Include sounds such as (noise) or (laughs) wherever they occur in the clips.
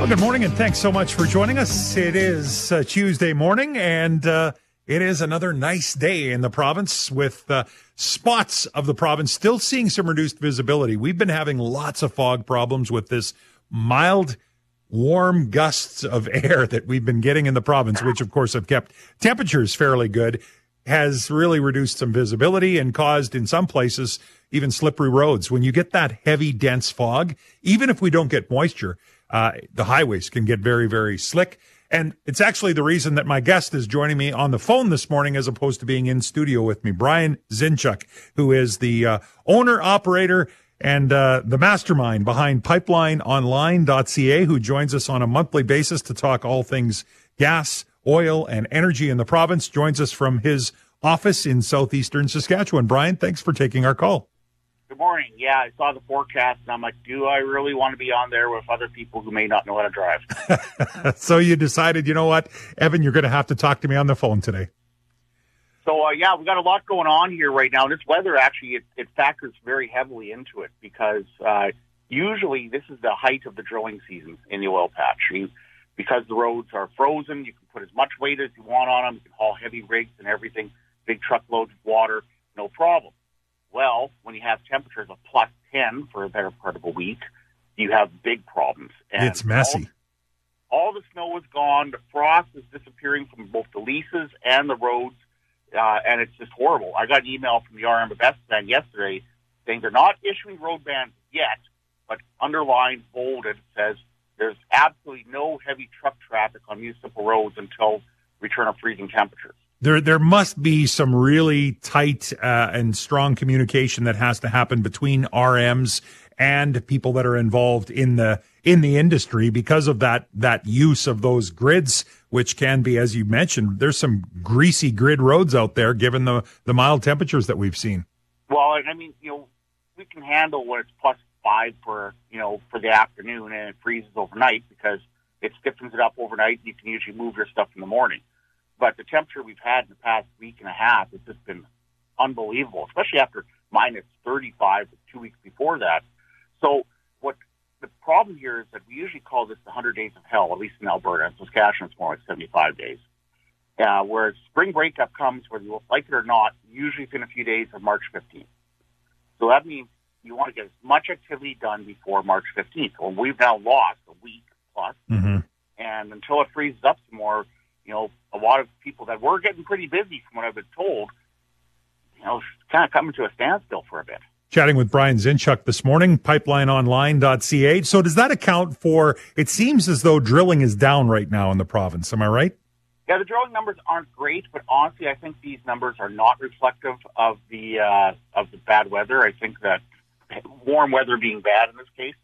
Well, good morning, and thanks so much for joining us. It is uh, Tuesday morning, and uh, it is another nice day in the province with uh, spots of the province still seeing some reduced visibility. We've been having lots of fog problems with this mild, warm gusts of (laughs) air that we've been getting in the province, which of course have kept temperatures fairly good, has really reduced some visibility and caused in some places even slippery roads. When you get that heavy, dense fog, even if we don't get moisture, uh, the highways can get very, very slick. And it's actually the reason that my guest is joining me on the phone this morning as opposed to being in studio with me. Brian Zinchuk, who is the uh, owner, operator, and uh, the mastermind behind pipelineonline.ca, who joins us on a monthly basis to talk all things gas, oil, and energy in the province, joins us from his office in southeastern Saskatchewan. Brian, thanks for taking our call. Good morning. Yeah, I saw the forecast and I'm like, do I really want to be on there with other people who may not know how to drive? (laughs) so you decided, you know what, Evan, you're going to have to talk to me on the phone today. So uh, yeah, we got a lot going on here right now. This weather actually it, it factors very heavily into it because uh, usually this is the height of the drilling season in the oil patch. You, because the roads are frozen, you can put as much weight as you want on them. You can haul heavy rigs and everything, big truckloads of water, no problem. Well, when you have temperatures of plus 10 for a better part of a week, you have big problems. And it's messy. All, all, the snow is gone. The frost is disappearing from both the leases and the roads, uh, and it's just horrible. I got an email from the RMFS band yesterday saying they're not issuing road bans yet, but underlined, bolded, says there's absolutely no heavy truck traffic on municipal roads until return of freezing temperatures there there must be some really tight uh, and strong communication that has to happen between RMs and people that are involved in the in the industry because of that that use of those grids which can be as you mentioned there's some greasy grid roads out there given the the mild temperatures that we've seen. Well i mean you know we can handle when it's plus 5 for you know for the afternoon and it freezes overnight because it stiffens it up overnight and you can usually move your stuff in the morning but the temperature we've had in the past week and a half has just been unbelievable, especially after minus 35 two weeks before that. So what the problem here is that we usually call this the 100 days of hell, at least in Alberta. In Saskatchewan, it's more like 75 days. Uh, whereas spring breakup comes, whether you like it or not, usually within a few days of March 15th. So that means you want to get as much activity done before March 15th. Well, we've now lost a week plus, mm-hmm. and until it freezes up some more, you know, a lot of people that were getting pretty busy from what I've been told, you know, kind of coming to a standstill for a bit. Chatting with Brian Zinchuk this morning, pipelineonline.ca. So does that account for, it seems as though drilling is down right now in the province. Am I right? Yeah, the drilling numbers aren't great, but honestly, I think these numbers are not reflective of the, uh, of the bad weather. I think that warm weather being bad in this case,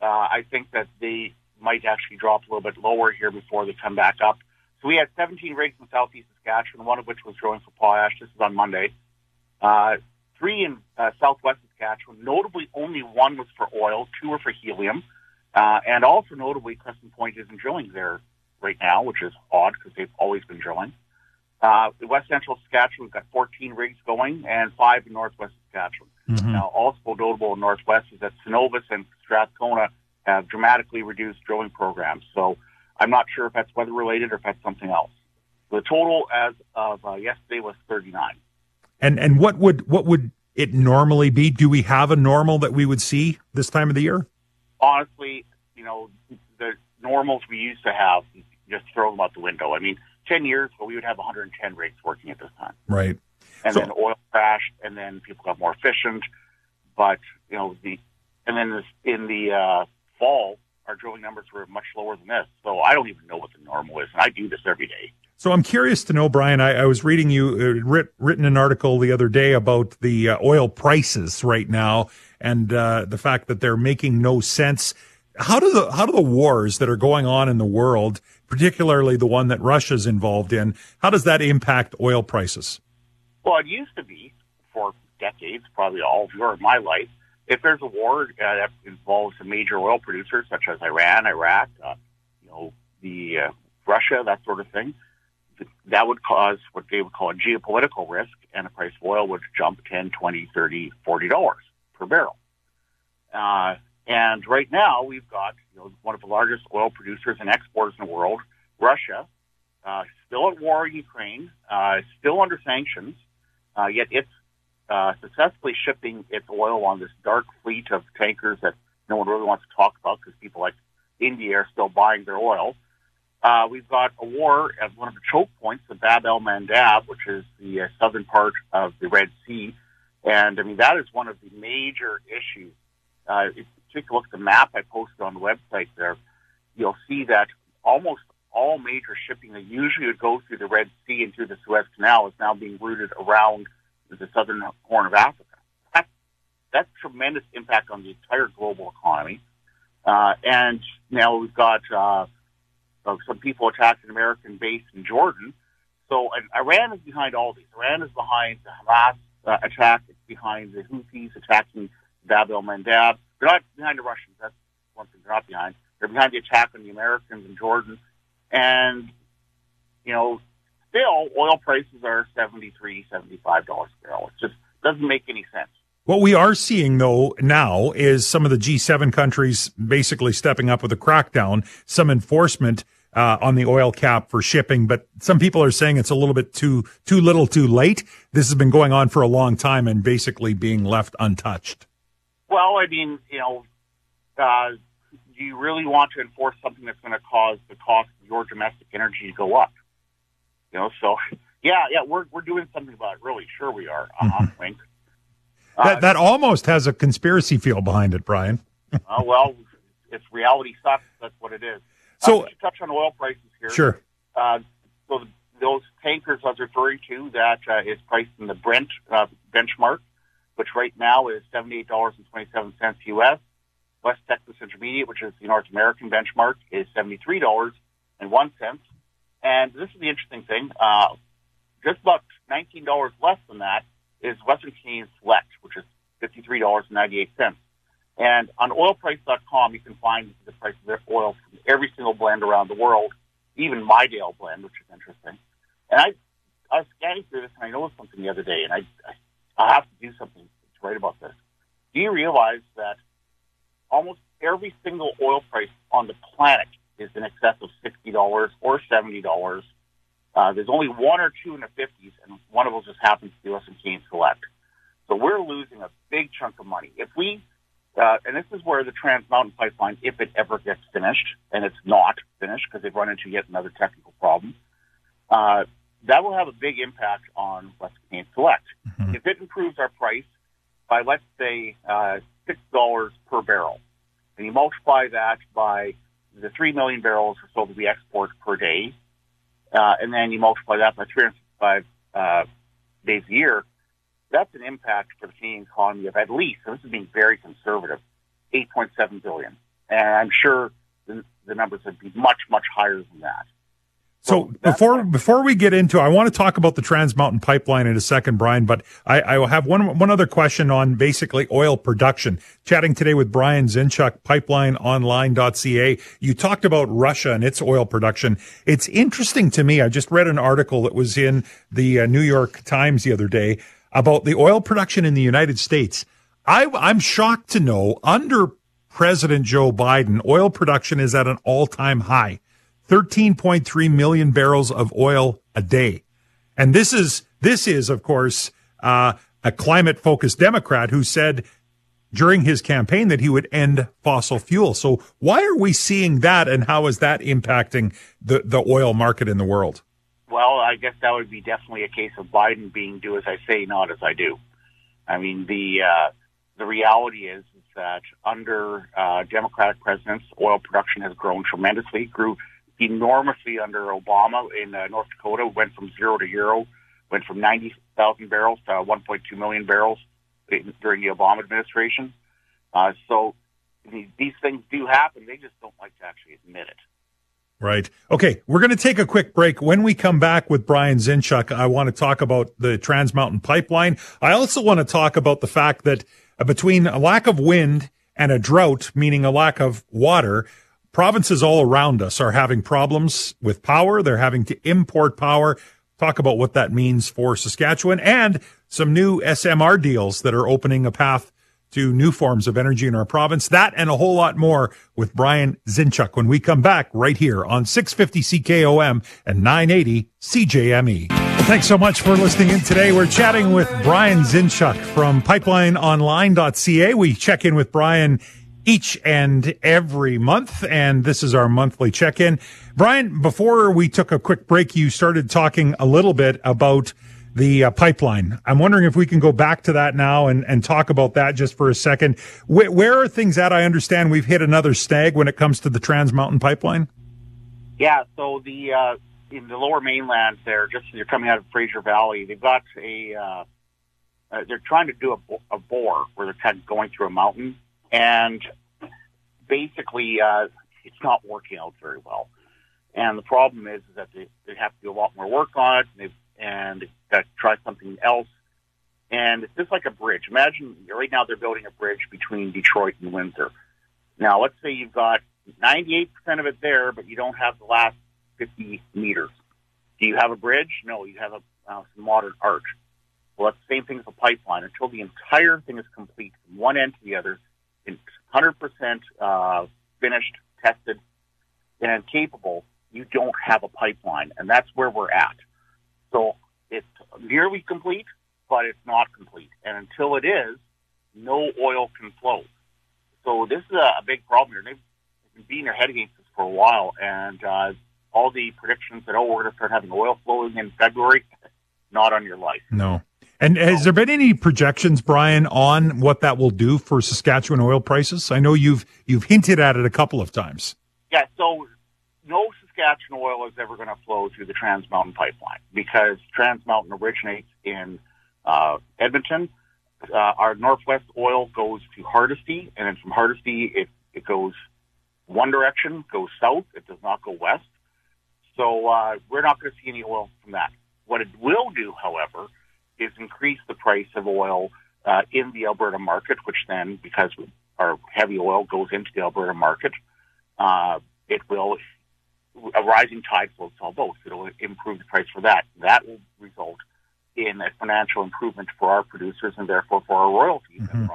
uh, I think that they might actually drop a little bit lower here before they come back up. So we had 17 rigs in southeast Saskatchewan, one of which was drilling for potash. This is on Monday. Uh, three in uh, southwest Saskatchewan. Notably, only one was for oil. Two were for helium. Uh, and also notably, Crescent Point isn't drilling there right now, which is odd because they've always been drilling. Uh, West Central Saskatchewan, we've got 14 rigs going and five in Northwest Saskatchewan. Mm-hmm. Now, also notable in Northwest is that Cenovus and Strathcona have dramatically reduced drilling programs. So I'm not sure if that's weather related or if that's something else. The total as of uh, yesterday was 39. And and what would what would it normally be? Do we have a normal that we would see this time of the year? Honestly, you know, the normals we used to have, just throw them out the window. I mean, 10 years ago, we would have 110 rigs working at this time. Right. And so, then oil crashed, and then people got more efficient. But, you know, the, and then this, in the uh, fall, our drilling numbers were much lower than this. So I don't even know what the normal is, and I do this every day. So I'm curious to know, Brian. I, I was reading you uh, writ, written an article the other day about the uh, oil prices right now and uh, the fact that they're making no sense. How do the how do the wars that are going on in the world, particularly the one that Russia's involved in, how does that impact oil prices? Well, it used to be for decades, probably all of your my life, if there's a war uh, that involves a major oil producer such as Iran, Iraq, uh, you know, the uh, Russia, that sort of thing, that would cause what they would call a geopolitical risk, and the price of oil would jump 10, 20, 30, 40 dollars per barrel. Uh, And right now, we've got you know, one of the largest oil producers and exporters in the world, Russia, uh, still at war in Ukraine, uh, still under sanctions, uh, yet it's uh, successfully shipping its oil on this dark fleet of tankers that no one really wants to talk about because people like India are still buying their oil. Uh, we've got a war at one of the choke points, the Bab el Mandeb, which is the uh, southern part of the Red Sea. And I mean, that is one of the major issues. Uh, if you take a look at the map I posted on the website there, you'll see that almost all major shipping that usually would go through the Red Sea and through the Suez Canal is now being routed around the southern horn of Africa. That's, that's tremendous impact on the entire global economy. Uh, and now we've got uh, uh, some people attacked an American base in Jordan. So Iran is behind all these. Iran is behind the Hamas uh, attack. It's behind the Houthis attacking Bab el Mandeb. They're not behind the Russians. That's one thing they're not behind. They're behind the attack on the Americans in Jordan. And, you know, still oil prices are $73, $75 a barrel. It just doesn't make any sense. What we are seeing though now is some of the G7 countries basically stepping up with a crackdown, some enforcement uh, on the oil cap for shipping, but some people are saying it's a little bit too too little, too late. This has been going on for a long time and basically being left untouched. Well, I mean, you know, uh, do you really want to enforce something that's going to cause the cost of your domestic energy to go up? You know, so (laughs) yeah, yeah, we're we're doing something about it. Really, sure we are. Uh-huh, mm-hmm. wink. That, uh, that almost has a conspiracy feel behind it, Brian. (laughs) uh, well, if reality sucks, that's what it is. So, uh, touch on oil prices here. Sure. Uh, so the, those tankers I was referring to that uh, is priced in the Brent uh, benchmark, which right now is seventy-eight dollars and twenty-seven cents U.S. West Texas Intermediate, which is the North American benchmark, is seventy-three dollars and one cent. And this is the interesting thing: uh, just about nineteen dollars less than that is Western Canadian Select, which is $53.98. And on oilprice.com, you can find the price of oil from every single blend around the world, even Midale blend, which is interesting. And I, I was scanning through this and I noticed something the other day, and I, I, I have to do something to write about this. Do you realize that almost every single oil price on the planet is in excess of $60 or $70 uh, there's only one or two in the 50s, and one of them just happens to be Western Canadian Select. So we're losing a big chunk of money. If we, uh, and this is where the Trans Mountain Pipeline, if it ever gets finished, and it's not finished because they've run into yet another technical problem, uh, that will have a big impact on West Canadian Select. Mm-hmm. If it improves our price by, let's say, uh, $6 per barrel, and you multiply that by the 3 million barrels or so that we export per day, uh, and then you multiply that by 365 uh, days a year, that's an impact for the Canadian economy of at least, and this is being very conservative, 8.7 billion. And I'm sure the, the numbers would be much, much higher than that. So, before before we get into, I want to talk about the Trans Mountain Pipeline in a second, Brian. But I, I have one one other question on basically oil production. Chatting today with Brian Zinchuk, PipelineOnline.ca. You talked about Russia and its oil production. It's interesting to me. I just read an article that was in the uh, New York Times the other day about the oil production in the United States. I, I'm shocked to know under President Joe Biden, oil production is at an all time high. 13.3 million barrels of oil a day. And this is, this is, of course, uh, a climate focused Democrat who said during his campaign that he would end fossil fuel. So why are we seeing that and how is that impacting the, the oil market in the world? Well, I guess that would be definitely a case of Biden being do as I say, not as I do. I mean, the, uh, the reality is, is that under, uh, Democratic presidents, oil production has grown tremendously, grew enormously under Obama in uh, North Dakota. Went from zero to hero. Went from 90,000 barrels to 1.2 million barrels during the Obama administration. Uh, so these things do happen. They just don't like to actually admit it. Right. Okay. We're going to take a quick break. When we come back with Brian Zinchuk, I want to talk about the Trans Mountain Pipeline. I also want to talk about the fact that uh, between a lack of wind and a drought, meaning a lack of water, provinces all around us are having problems with power. They're having to import power. Talk about what that means for Saskatchewan and some new SMR deals that are opening a path to new forms of energy in our province. That and a whole lot more with Brian Zinchuk when we come back right here on 650 CKOM and 980 CJME. Thanks so much for listening in today. We're chatting with Brian Zinchuk from pipelineonline.ca. We check in with Brian each and every month, and this is our monthly check in. Brian, before we took a quick break, you started talking a little bit about the uh, pipeline. I'm wondering if we can go back to that now and, and talk about that just for a second. Where, where are things at? I understand we've hit another snag when it comes to the Trans Mountain pipeline. Yeah, so the uh, in the lower mainland there, just as you're coming out of Fraser Valley, they've got a uh, uh, they're trying to do a, a bore where they're kind of going through a mountain, and basically uh, it's not working out very well. And the problem is, that they, they have to do a lot more work on it, and they've and they've got to try something else. And it's just like a bridge. Imagine right now they're building a bridge between Detroit and Windsor. Now, let's say you've got 98% of it there, but you don't have the last 50 meters. Do you have a bridge? No, you have a uh, some modern arch. Well, that's the same thing as a pipeline. Until the entire thing is complete from one end to the other, it's 100% uh, finished, tested, and capable, you don't have a pipeline. And that's where we're at. So it's nearly complete, but it's not complete. And until it is, no oil can flow. So this is a, big problem here. They've been beating their head against this for a while, and uh, all the predictions that, oh, we're going to start having oil flowing in February, (laughs) not on your life. No. And has there been any projections, Brian, on what that will do for Saskatchewan oil prices? I know you've you've hinted at it a couple of times. Yeah, so no Saskatchewan oil is ever going to flow through the Trans Mountain pipeline because Trans Mountain originates in uh, Edmonton. Uh, our Northwest oil goes to Hardisty, and then from Hardisty it, it goes one direction, goes south. It does not go west. So uh, we're not going to see any oil from that. What it will do, however, is increase the price of oil uh, in the Alberta market, which then, because our heavy oil goes into the Alberta market, uh, it will a rising tide floats all boats. It'll improve the price for that. That will result in a financial improvement for our producers and therefore for our royalties. Mm-hmm.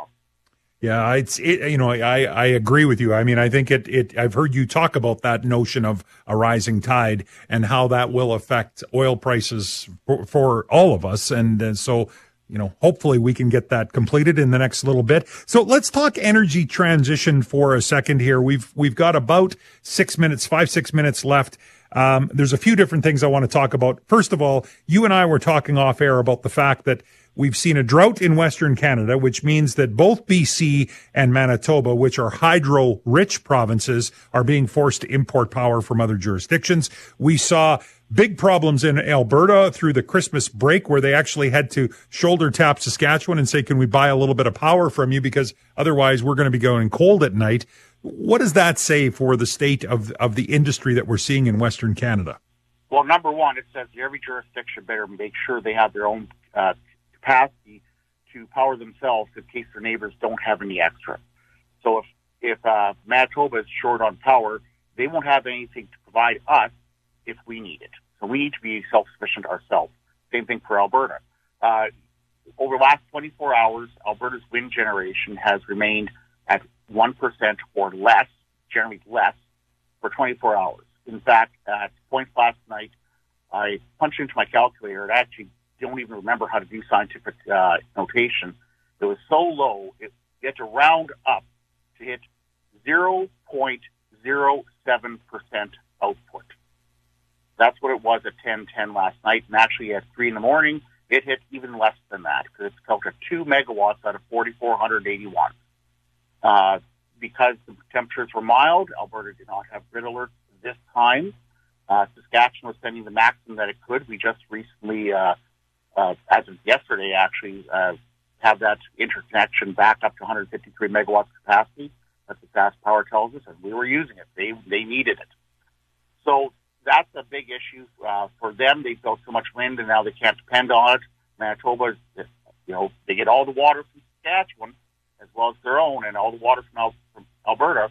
Yeah, it's it, you know I I agree with you. I mean I think it it I've heard you talk about that notion of a rising tide and how that will affect oil prices for, for all of us, and, and so you know, hopefully we can get that completed in the next little bit. So let's talk energy transition for a second here. We've we've got about six minutes, five six minutes left. Um, there's a few different things I want to talk about. First of all, you and I were talking off air about the fact that we've seen a drought in Western Canada, which means that both BC and Manitoba, which are hydro rich provinces, are being forced to import power from other jurisdictions. We saw big problems in Alberta through the Christmas break where they actually had to shoulder tap Saskatchewan and say, can we buy a little bit of power from you? Because otherwise we're going to be going cold at night. What does that say for the state of, of the industry that we're seeing in Western Canada? Well, number one, it says every jurisdiction better make sure they have their own uh, capacity to power themselves in case their neighbors don't have any extra. So if, if uh, Manitoba is short on power, they won't have anything to provide us if we need it. So we need to be self-sufficient ourselves. Same thing for Alberta. Uh, over the last 24 hours, Alberta's wind generation has remained at 1% or less, generally less, for 24 hours. In fact, at points last night, I punched into my calculator It actually don't even remember how to do scientific uh, notation. It was so low, it, had to round up to hit 0.07% output. That's what it was at 10:10 last night, and actually at three in the morning, it hit even less than that because it's felt at two megawatts out of 4,481. Uh, because the temperatures were mild, Alberta did not have grid alerts this time. Uh, Saskatchewan was sending the maximum that it could. We just recently, uh, uh, as of yesterday, actually uh, have that interconnection back up to 153 megawatts capacity. That's what Sask Power tells us, and we were using it. They they needed it. So that's a big issue uh, for them. They've built so much wind, and now they can't depend on it. Manitoba, you know, they get all the water from Saskatchewan as well as their own, and all the water from, from Alberta,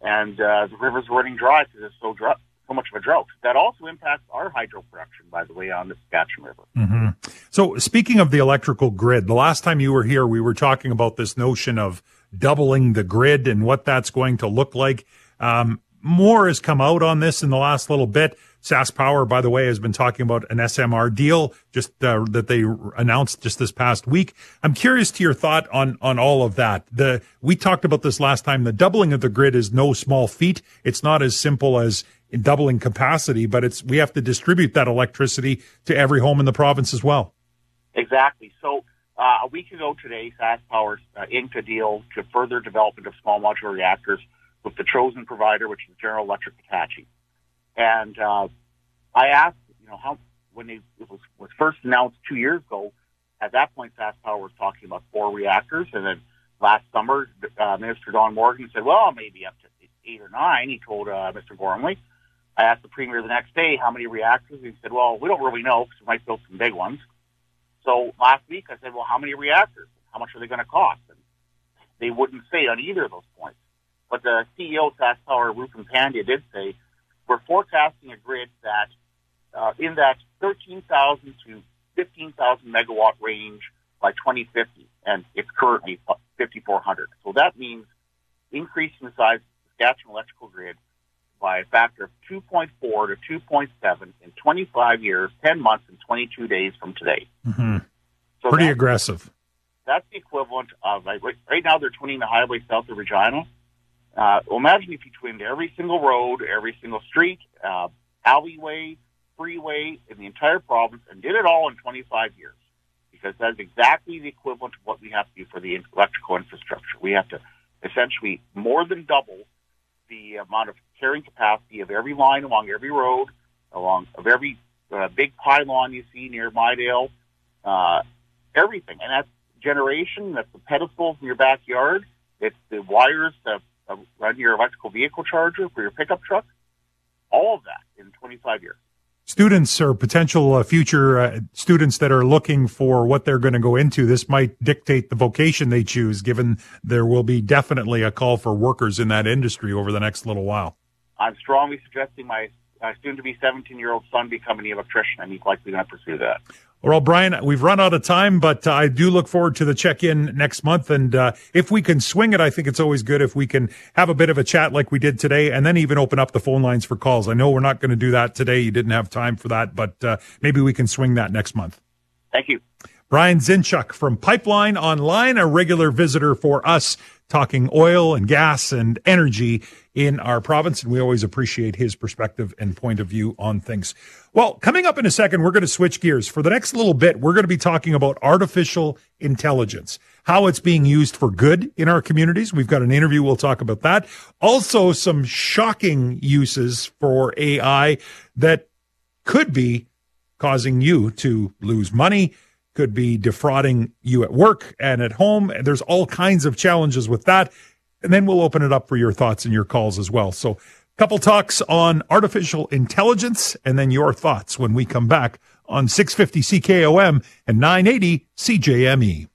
and uh, the river's running dry because it's so dry, so much of a drought. That also impacts our hydro production, by the way, on the Saskatchewan River. Mm-hmm. So, speaking of the electrical grid, the last time you were here, we were talking about this notion of doubling the grid and what that's going to look like. Um, more has come out on this in the last little bit. Sask Power, by the way, has been talking about an SMR deal just uh, that they announced just this past week. I'm curious to your thought on on all of that. The we talked about this last time. The doubling of the grid is no small feat. It's not as simple as doubling capacity, but it's we have to distribute that electricity to every home in the province as well. Exactly. So uh, a week ago today, Sask Power uh, inked a deal to further development of small modular reactors with the chosen provider, which is General Electric Hitachi. And uh, I asked, you know, how when it was, was first announced two years ago, at that point, Sask Power was talking about four reactors, and then last summer, uh, Minister Don Morgan said, well, maybe up to eight or nine. He told uh, Mr. Gormley. I asked the premier the next day how many reactors. He said, well, we don't really know because we might build some big ones. So last week I said, well, how many reactors? How much are they going to cost? And they wouldn't say on either of those points. But the CEO of Sask Power, Rupen Pandya, did say we're forecasting a grid that uh, in that 13,000 to 15,000 megawatt range by 2050, and it's currently 5,400. So that means increasing the size of the Saskatchewan electrical grid by a factor of 2.4 to 2.7 in 25 years, 10 months, and 22 days from today. Mm-hmm. So Pretty aggressive. That's the equivalent of, like, right now they're twinning the highway south of Regina. Uh, well, imagine if you twinned every single road, every single street, uh, alleyway, freeway in the entire province and did it all in 25 years. Because that's exactly the equivalent of what we have to do for the electrical infrastructure. We have to essentially more than double the amount of carrying capacity of every line along every road, along of every uh, big pylon you see near Midale, uh, everything. And that's generation, that's the pedestals in your backyard, it's the wires that uh, run your electrical vehicle charger for your pickup truck. All of that in 25 years. Students or potential uh, future uh, students that are looking for what they're going to go into, this might dictate the vocation they choose, given there will be definitely a call for workers in that industry over the next little while. I'm strongly suggesting my uh, soon to be 17 year old son become an electrician, and he's likely going to pursue that. Well, Brian, we've run out of time, but uh, I do look forward to the check in next month. And uh, if we can swing it, I think it's always good if we can have a bit of a chat like we did today and then even open up the phone lines for calls. I know we're not going to do that today. You didn't have time for that, but uh, maybe we can swing that next month. Thank you. Brian Zinchuk from Pipeline Online, a regular visitor for us talking oil and gas and energy in our province. And we always appreciate his perspective and point of view on things. Well, coming up in a second, we're going to switch gears. For the next little bit, we're going to be talking about artificial intelligence, how it's being used for good in our communities. We've got an interview. We'll talk about that. Also, some shocking uses for AI that could be causing you to lose money could be defrauding you at work and at home. There's all kinds of challenges with that. And then we'll open it up for your thoughts and your calls as well. So, couple talks on artificial intelligence and then your thoughts when we come back on 650 CKOM and 980 CJME.